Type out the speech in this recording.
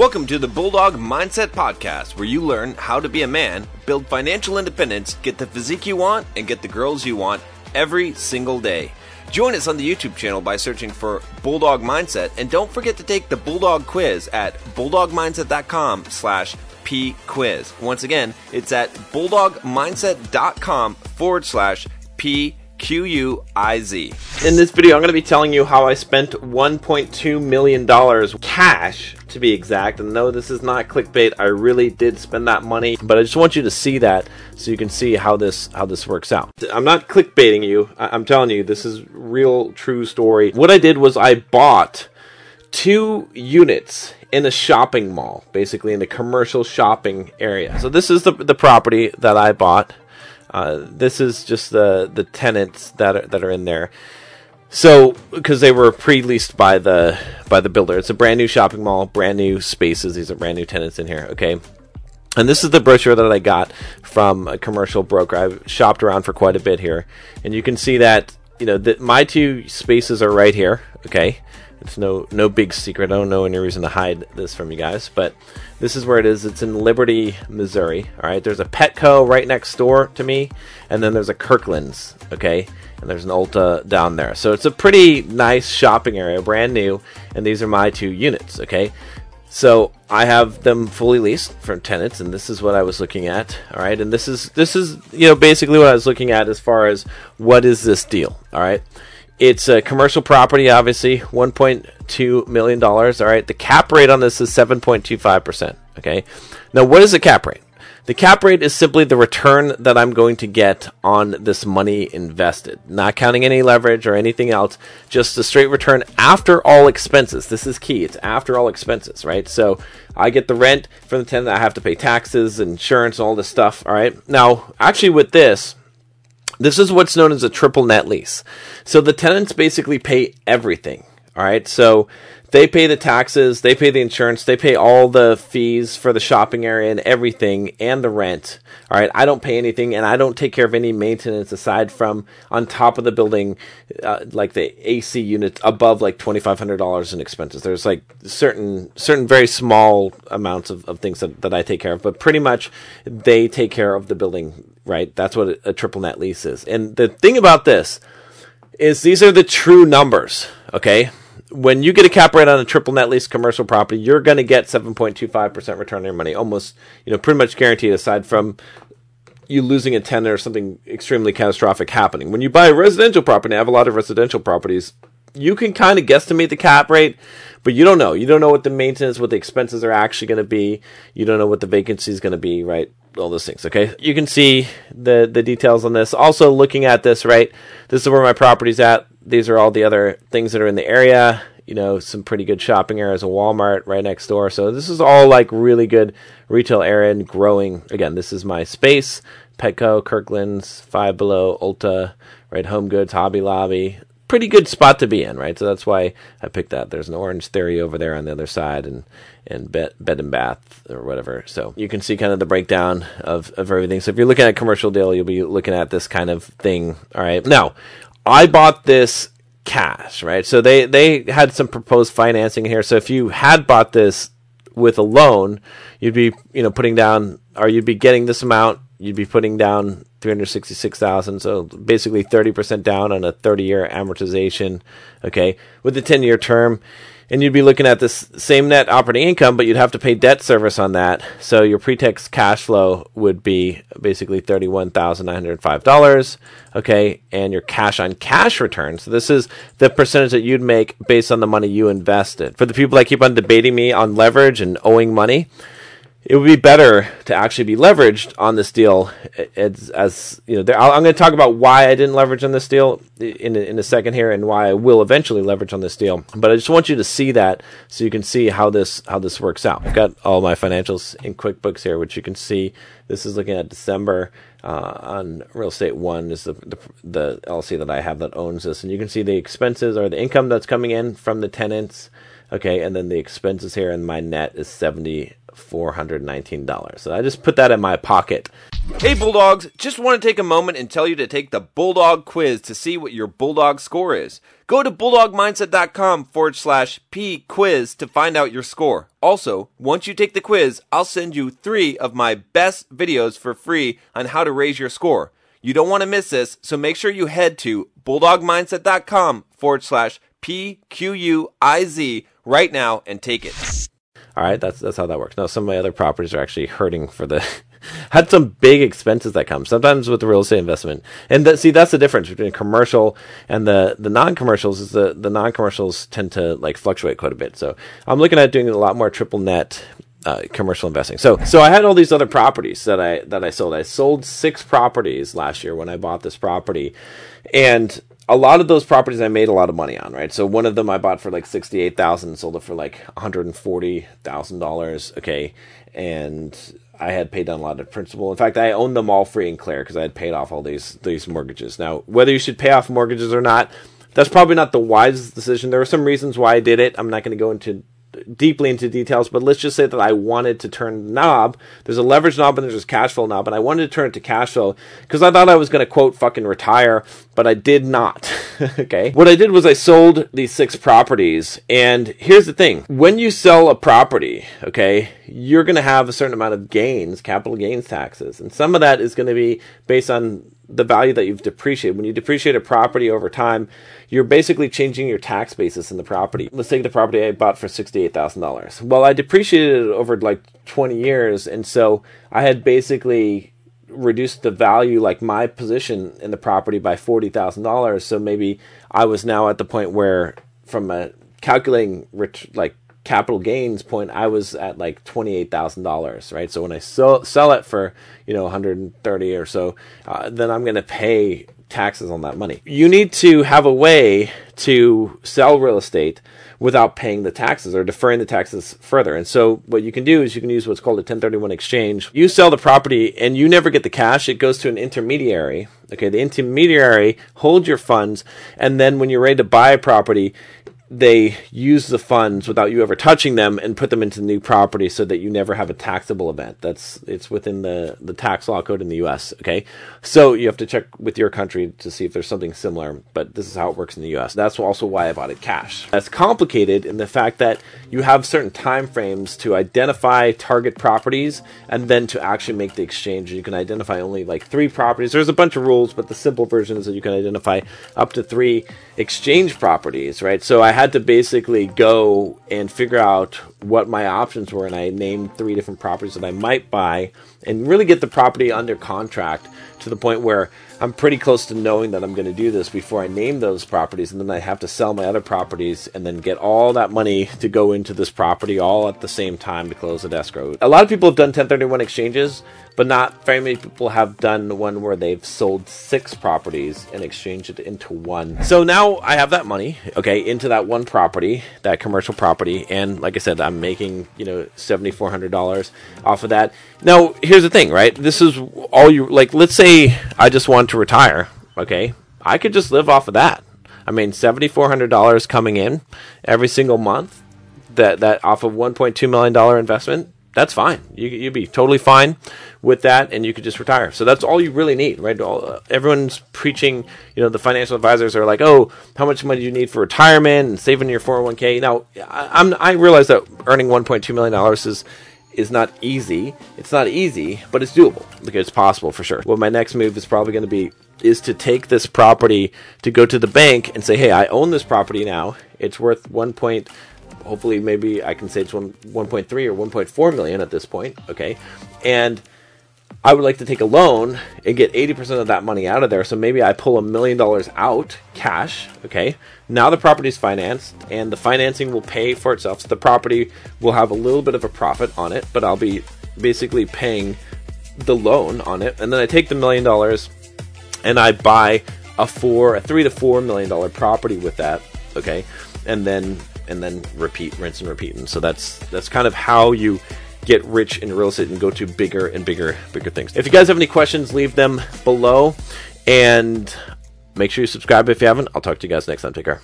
Welcome to the Bulldog Mindset Podcast, where you learn how to be a man, build financial independence, get the physique you want, and get the girls you want every single day. Join us on the YouTube channel by searching for Bulldog Mindset, and don't forget to take the Bulldog Quiz at bulldogmindset.com slash pquiz. Once again, it's at bulldogmindset.com forward slash p Q U I Z. In this video, I'm going to be telling you how I spent $1.2 million cash to be exact. And no, this is not clickbait. I really did spend that money, but I just want you to see that so you can see how this how this works out. I'm not clickbaiting you. I'm telling you this is real true story. What I did was I bought two units in a shopping mall, basically in the commercial shopping area. So this is the the property that I bought. Uh, this is just the the tenants that are, that are in there. So, because they were pre-leased by the by the builder, it's a brand new shopping mall, brand new spaces. These are brand new tenants in here. Okay, and this is the brochure that I got from a commercial broker. I've shopped around for quite a bit here, and you can see that you know that my two spaces are right here. Okay, it's no no big secret. I don't know any reason to hide this from you guys, but this is where it is. It's in Liberty, Missouri. All right. There's a Petco right next door to me, and then there's a Kirkland's. Okay, and there's an Ulta down there. So it's a pretty nice shopping area, brand new. And these are my two units. Okay. So I have them fully leased from tenants, and this is what I was looking at. All right, and this is this is you know basically what I was looking at as far as what is this deal. All right, it's a commercial property, obviously, $1.2 million. All right. The cap rate on this is 7.25%. Okay. Now, what is the cap rate? The cap rate is simply the return that I'm going to get on this money invested, not counting any leverage or anything else, just a straight return after all expenses. This is key. It's after all expenses, right? So I get the rent from the tenant, I have to pay taxes, insurance, all this stuff, all right? Now, actually, with this, this is what's known as a triple net lease. So the tenants basically pay everything. All right. So they pay the taxes, they pay the insurance, they pay all the fees for the shopping area and everything and the rent. All right. I don't pay anything and I don't take care of any maintenance aside from on top of the building, uh, like the AC units above like $2,500 in expenses. There's like certain, certain very small amounts of, of things that, that I take care of, but pretty much they take care of the building, right? That's what a, triple net lease is. And the thing about this is these are the true numbers. Okay when you get a cap rate on a triple net lease commercial property, you're going to get 7.25% return on your money, almost, you know, pretty much guaranteed aside from you losing a tenant or something extremely catastrophic happening. When you buy a residential property, I have a lot of residential properties, you can kind of guesstimate the cap rate, but you don't know. You don't know what the maintenance, what the expenses are actually going to be. You don't know what the vacancy is going to be, right? All those things, okay? You can see the the details on this. Also, looking at this, right? This is where my property's at these are all the other things that are in the area. You know, some pretty good shopping areas, a Walmart right next door. So this is all like really good retail area and growing. Again, this is my space. Petco, Kirkland's, Five Below, Ulta, right? Home Goods, Hobby Lobby. Pretty good spot to be in, right? So that's why I picked that. There's an Orange Theory over there on the other side, and and bed, bed and bath or whatever. So you can see kind of the breakdown of, of everything. So if you're looking at commercial deal, you'll be looking at this kind of thing. All right. Now, I bought this cash, right? So they they had some proposed financing here. So if you had bought this with a loan, you'd be you know putting down or you'd be getting this amount. You'd be putting down three hundred sixty six thousand. So basically thirty percent down on a thirty year amortization. Okay, with the ten year term and you'd be looking at this same net operating income, but you'd have to pay debt service on that. So your pre-tax cash flow would be basically thirty-one thousand nine hundred five dollars. Okay, and your cash on cash return. So this is the percentage that you'd make based on the money you invested. For the people that keep on debating me on leverage and owing money, it would be better to actually be leveraged on this deal as, as you know i'm going to talk about why i didn't leverage on this deal in, in a second here and why i will eventually leverage on this deal. But i just want you to see that so you can see how this how this works out. I've got all my financials in quickbooks here which you can see. This is looking at december uh, on real estate one is the, the, the lc that i have that owns this. And you can see the expenses or the income that's coming in from the tenants okay and then the expenses here and my net is 70 $419. So I just put that in my pocket. Hey Bulldogs, just want to take a moment and tell you to take the Bulldog quiz to see what your Bulldog score is. Go to bulldogmindset.com forward slash P quiz to find out your score. Also, once you take the quiz, I'll send you three of my best videos for free on how to raise your score. You don't want to miss this, so make sure you head to bulldogmindset.com forward slash P Q U I Z right now and take it. All right, that's that's how that works. Now, some of my other properties are actually hurting for the had some big expenses that come sometimes with the real estate investment. And that, see, that's the difference between commercial and the the non commercials. Is the the non commercials tend to like fluctuate quite a bit. So I'm looking at doing a lot more triple net uh, commercial investing. So so I had all these other properties that I that I sold. I sold six properties last year when I bought this property, and a lot of those properties I made a lot of money on. Right. So one of them I bought for like sixty eight thousand, sold it for like one hundred and forty thousand dollars. Okay, and I had paid down a lot of principal. In fact, I owned them all free and clear because I had paid off all these these mortgages. Now, whether you should pay off mortgages or not, that's probably not the wisest decision. There are some reasons why I did it. I'm not going to go into deeply into details, but let's just say that I wanted to turn the knob. There's a leverage knob and there's a cash flow knob, and I wanted to turn it to cash flow because I thought I was going to quote fucking retire, but I did not. okay. What I did was I sold these six properties, and here's the thing: when you sell a property, okay, you're going to have a certain amount of gains, capital gains taxes, and some of that is going to be based on the value that you've depreciated. When you depreciate a property over time, you're basically changing your tax basis in the property. Let's take the property I bought for $68,000. Well, I depreciated it over like 20 years, and so I had basically reduced the value, like my position in the property, by $40,000. So maybe I was now at the point where, from a calculating like capital gains point, I was at like twenty eight thousand dollars, right? So when I sell sell it for you know one hundred and thirty or so, uh, then I'm going to pay taxes on that money. You need to have a way to sell real estate without paying the taxes or deferring the taxes further. And so what you can do is you can use what's called a 1031 exchange. You sell the property and you never get the cash. It goes to an intermediary. Okay. The intermediary holds your funds. And then when you're ready to buy a property, they use the funds without you ever touching them and put them into the new property so that you never have a taxable event. That's it's within the the tax law code in the US, okay? So you have to check with your country to see if there's something similar, but this is how it works in the US. That's also why I bought it cash. That's complicated in the fact that you have certain time frames to identify target properties and then to actually make the exchange. You can identify only like 3 properties. There's a bunch of rules, but the simple version is that you can identify up to 3 exchange properties, right? So I had to basically go and figure out what my options were, and I named three different properties that I might buy and really get the property under contract to the point where I'm pretty close to knowing that I'm going to do this before I name those properties, and then I have to sell my other properties and then get all that money to go into this property all at the same time to close the escrow. A lot of people have done 1031 exchanges, but not very many people have done one where they've sold six properties and exchanged it into one. So now I have that money, okay, into that one property, that commercial property, and like I said, I'm making you know seventy four hundred dollars off of that. Now here's the thing, right? This is all you like. Let's say I just want to retire, okay? I could just live off of that. I mean, seventy four hundred dollars coming in every single month. That that off of one point two million dollar investment. That's fine. You you'd be totally fine with that, and you could just retire. So that's all you really need, right? All, uh, everyone's preaching. You know, the financial advisors are like, "Oh, how much money do you need for retirement and saving your four hundred one k?" Now, I, I'm I realize that earning one point two million dollars is is not easy. It's not easy, but it's doable. Like it's possible for sure. Well, my next move is probably going to be is to take this property to go to the bank and say, "Hey, I own this property now. It's worth one point. Hopefully, maybe I can say it's one one point three or one point four million at this point. Okay, and I would like to take a loan and get 80% of that money out of there. So maybe I pull a million dollars out cash. Okay. Now the property is financed and the financing will pay for itself. So the property will have a little bit of a profit on it, but I'll be basically paying the loan on it. And then I take the million dollars and I buy a four, a three to four million dollar property with that. Okay. And then, and then repeat, rinse and repeat. And so that's, that's kind of how you get rich in real estate and go to bigger and bigger, bigger things. If you guys have any questions, leave them below and make sure you subscribe if you haven't. I'll talk to you guys next time. Take care.